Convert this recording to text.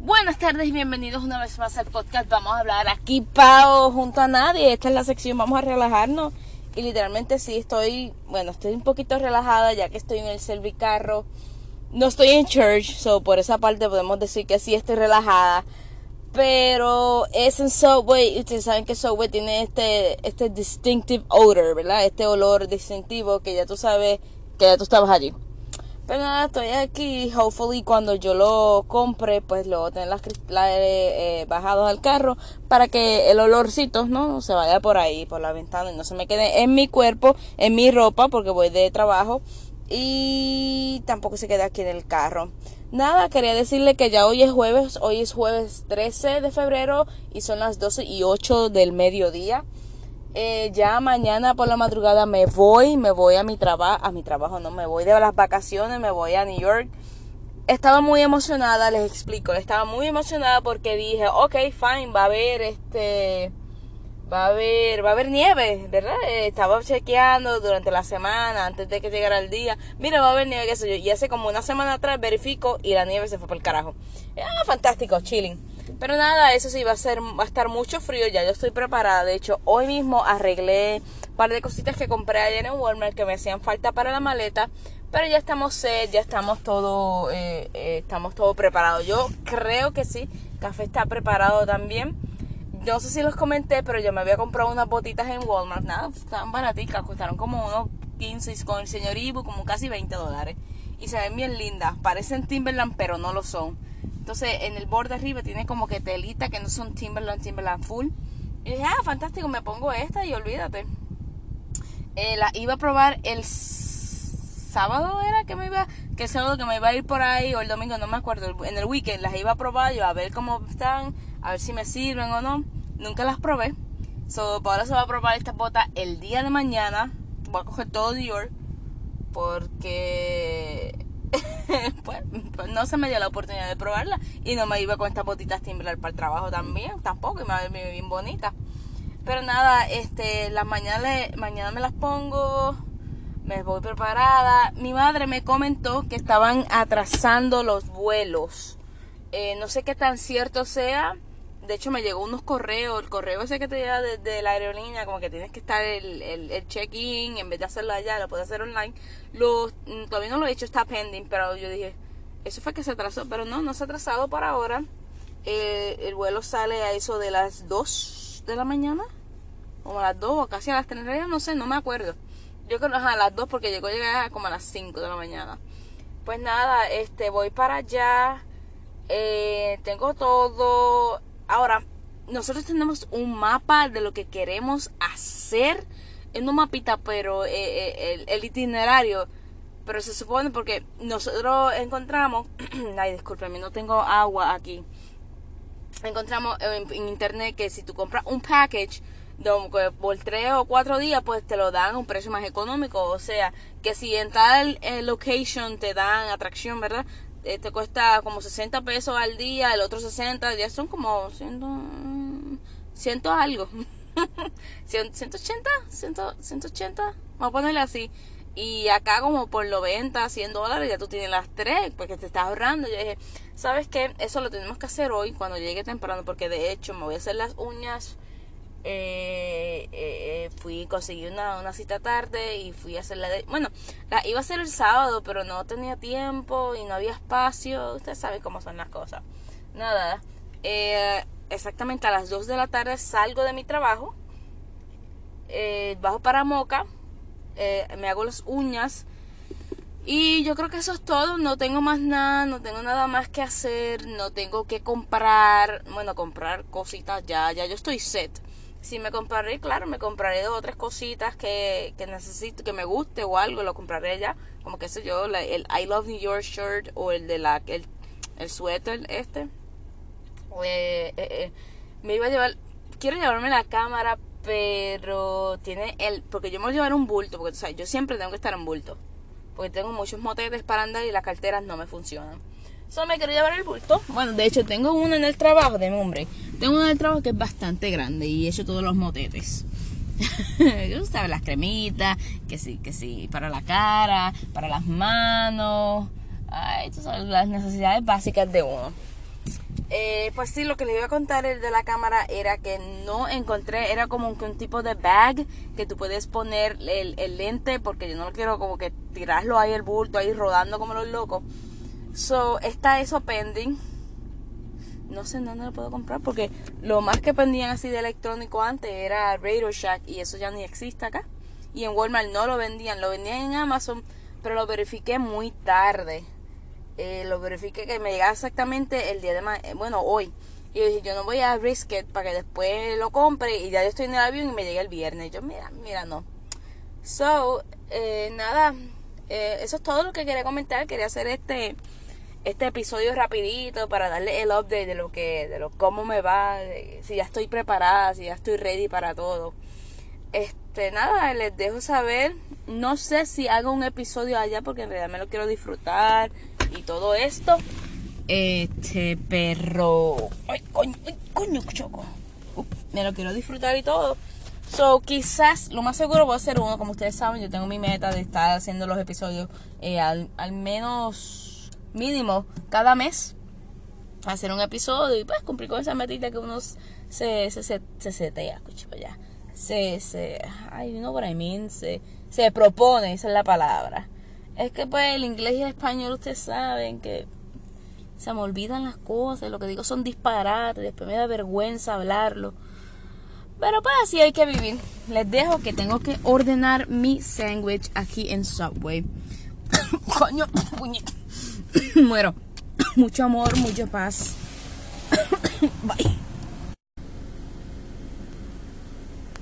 Buenas tardes y bienvenidos una vez más al podcast. Vamos a hablar aquí, Pau, junto a nadie. Esta es la sección, vamos a relajarnos. Y literalmente sí, estoy, bueno, estoy un poquito relajada ya que estoy en el servicarro. No estoy en church, so por esa parte podemos decir que sí estoy relajada. Pero es en Subway, ustedes saben que Subway tiene este, este distinctive odor, ¿verdad? Este olor distintivo que ya tú sabes que ya tú estabas allí. Pero nada, estoy aquí. Hopefully, cuando yo lo compre, pues luego tener las cristales eh, bajados al carro para que el olorcito no se vaya por ahí, por la ventana y no se me quede en mi cuerpo, en mi ropa, porque voy de trabajo y tampoco se quede aquí en el carro. Nada, quería decirle que ya hoy es jueves, hoy es jueves 13 de febrero y son las 12 y 8 del mediodía. Eh, ya mañana por la madrugada me voy, me voy a mi trabajo, a mi trabajo no, me voy de las vacaciones, me voy a New York. Estaba muy emocionada, les explico, estaba muy emocionada porque dije, ok, fine, va a haber este, va a haber, va a haber nieve, ¿verdad? Eh, estaba chequeando durante la semana, antes de que llegara el día, mira, va a haber nieve, qué sé yo, y hace como una semana atrás verifico y la nieve se fue por el carajo. Ah, fantástico, chilling. Pero nada, eso sí, va a, ser, va a estar mucho frío, ya yo estoy preparada. De hecho, hoy mismo arreglé un par de cositas que compré ayer en Walmart que me hacían falta para la maleta. Pero ya estamos set, ya estamos todo, eh, eh, estamos todo preparado. Yo creo que sí, Café está preparado también. No sé si los comenté, pero yo me había comprado unas botitas en Walmart. Nada, estaban baraticas, costaron como unos 15 con el señor Ibu, como casi 20 dólares. Y se ven bien lindas, parecen Timberland, pero no lo son. Entonces en el borde arriba tiene como que telita que no son Timberland, Timberland full. Y dije, ah, fantástico, me pongo esta y olvídate. Eh, la iba a probar el sábado, era que me iba, que el sábado que me iba a ir por ahí, o el domingo, no me acuerdo, en el weekend las iba a probar, yo a ver cómo están, a ver si me sirven o no. Nunca las probé. So, ahora se va a probar esta bota el día de mañana. Voy a coger todo New York. Porque pues, pues, no se me dio la oportunidad de probarla y no me iba con estas botitas Timberland para el trabajo también, tampoco, y me va a ver bien bonita. Pero nada, este, las mañanas, mañana me las pongo, me voy preparada. Mi madre me comentó que estaban atrasando los vuelos. Eh, no sé qué tan cierto sea, de hecho me llegó unos correos, el correo ese que te llega desde la aerolínea, como que tienes que estar el, el, check-in, en vez de hacerlo allá, lo puedes hacer online. Lo, mm, todavía no lo he hecho, está pending, pero yo dije, eso fue que se atrasó, pero no, no se ha atrasado para ahora. Eh, el vuelo sale a eso de las 2 de la mañana, como a las 2 o casi a las 3, no sé, no me acuerdo. Yo creo que a las 2 porque llegó a llegar como a las 5 de la mañana. Pues nada, este voy para allá. Eh, tengo todo Ahora, nosotros tenemos un mapa de lo que queremos hacer en un mapita, pero eh, eh, el, itinerario, pero se supone porque nosotros encontramos, ay, discúlpeme, no tengo agua aquí. Encontramos en, internet que si tú compras un package por tres o cuatro días, pues te lo dan a un precio más económico. O sea, que si en tal eh, location te dan atracción, ¿verdad? Eh, te cuesta como 60 pesos al día, el otro 60, ya son como 100, 100 algo. 180, 100, 180, vamos a ponerle así. Y acá como por 90, 100 dólares ya tú tienes las tres, porque te estás ahorrando. Yo dije, ¿sabes qué? Eso lo tenemos que hacer hoy cuando llegue temprano, porque de hecho me voy a hacer las uñas eh, eh, conseguí una, una, cita tarde y fui a hacerla de... Bueno, la iba a hacer el sábado, pero no tenía tiempo y no había espacio. Usted sabe cómo son las cosas. Nada, eh, exactamente a las 2 de la tarde salgo de mi trabajo, eh, bajo para Moca, me hago las uñas. Y yo creo que eso es todo, no tengo más nada, no tengo nada más que hacer, no tengo que comprar, bueno, comprar cositas ya, ya yo estoy set si me compraré, claro, me compraré dos o tres cositas que, que necesito, que me guste o algo, lo compraré ya. Como que sé yo, el I Love New York shirt o el de la, el, el suéter este. Eh, eh, eh, me iba a llevar, quiero llevarme la cámara, pero tiene el, porque yo me voy a llevar un bulto, porque o yo siempre tengo que estar en bulto. Porque tengo muchos motetes para andar y las carteras no me funcionan. Solo me quiero llevar el bulto. Bueno, de hecho tengo uno en el trabajo, de hombre. Tengo uno en el trabajo que es bastante grande y he hecho todos los motetes. Sabes, las cremitas, que sí, que sí, para la cara, para las manos. Ay, estas son las necesidades básicas de uno. Eh, pues sí, lo que les iba a contar el de la cámara era que no encontré, era como que un tipo de bag que tú puedes poner el, el lente, porque yo no lo quiero como que tirarlo ahí el bulto, ahí rodando como los locos. So, está eso pending. No sé dónde lo puedo comprar porque lo más que pendían así de electrónico antes era Radio Shack y eso ya ni existe acá. Y en Walmart no lo vendían, lo vendían en Amazon, pero lo verifiqué muy tarde. Eh, lo verifiqué que me llegaba exactamente el día de mañana, eh, bueno, hoy. Y yo dije, yo no voy a risk it para que después lo compre y ya yo estoy en el avión y me llegue el viernes. Yo, mira, mira, no. So, eh, nada, eso es todo lo que quería comentar. Quería hacer este este episodio rapidito para darle el update de lo que de lo cómo me va, si ya estoy preparada, si ya estoy ready para todo. Este, nada, les dejo saber. No sé si hago un episodio allá porque en realidad me lo quiero disfrutar y todo esto. Este, perro. Ay, coño, coño, choco. me lo quiero disfrutar y todo. So, quizás, lo más seguro voy a hacer uno, como ustedes saben, yo tengo mi meta de estar haciendo los episodios eh, al, al menos mínimo cada mes hacer un episodio y pues cumplir con esa metita que uno se se se se setea, ya. Se se ay, you know what mean, se se propone, esa es la palabra. Es que pues el inglés y el español ustedes saben que se me olvidan las cosas, lo que digo son disparates, después me da vergüenza hablarlo. Pero pues así hay que vivir. Les dejo que tengo que ordenar mi sándwich aquí en Subway. Coño, puñet. Muero. Mucho amor, mucha paz. Bye.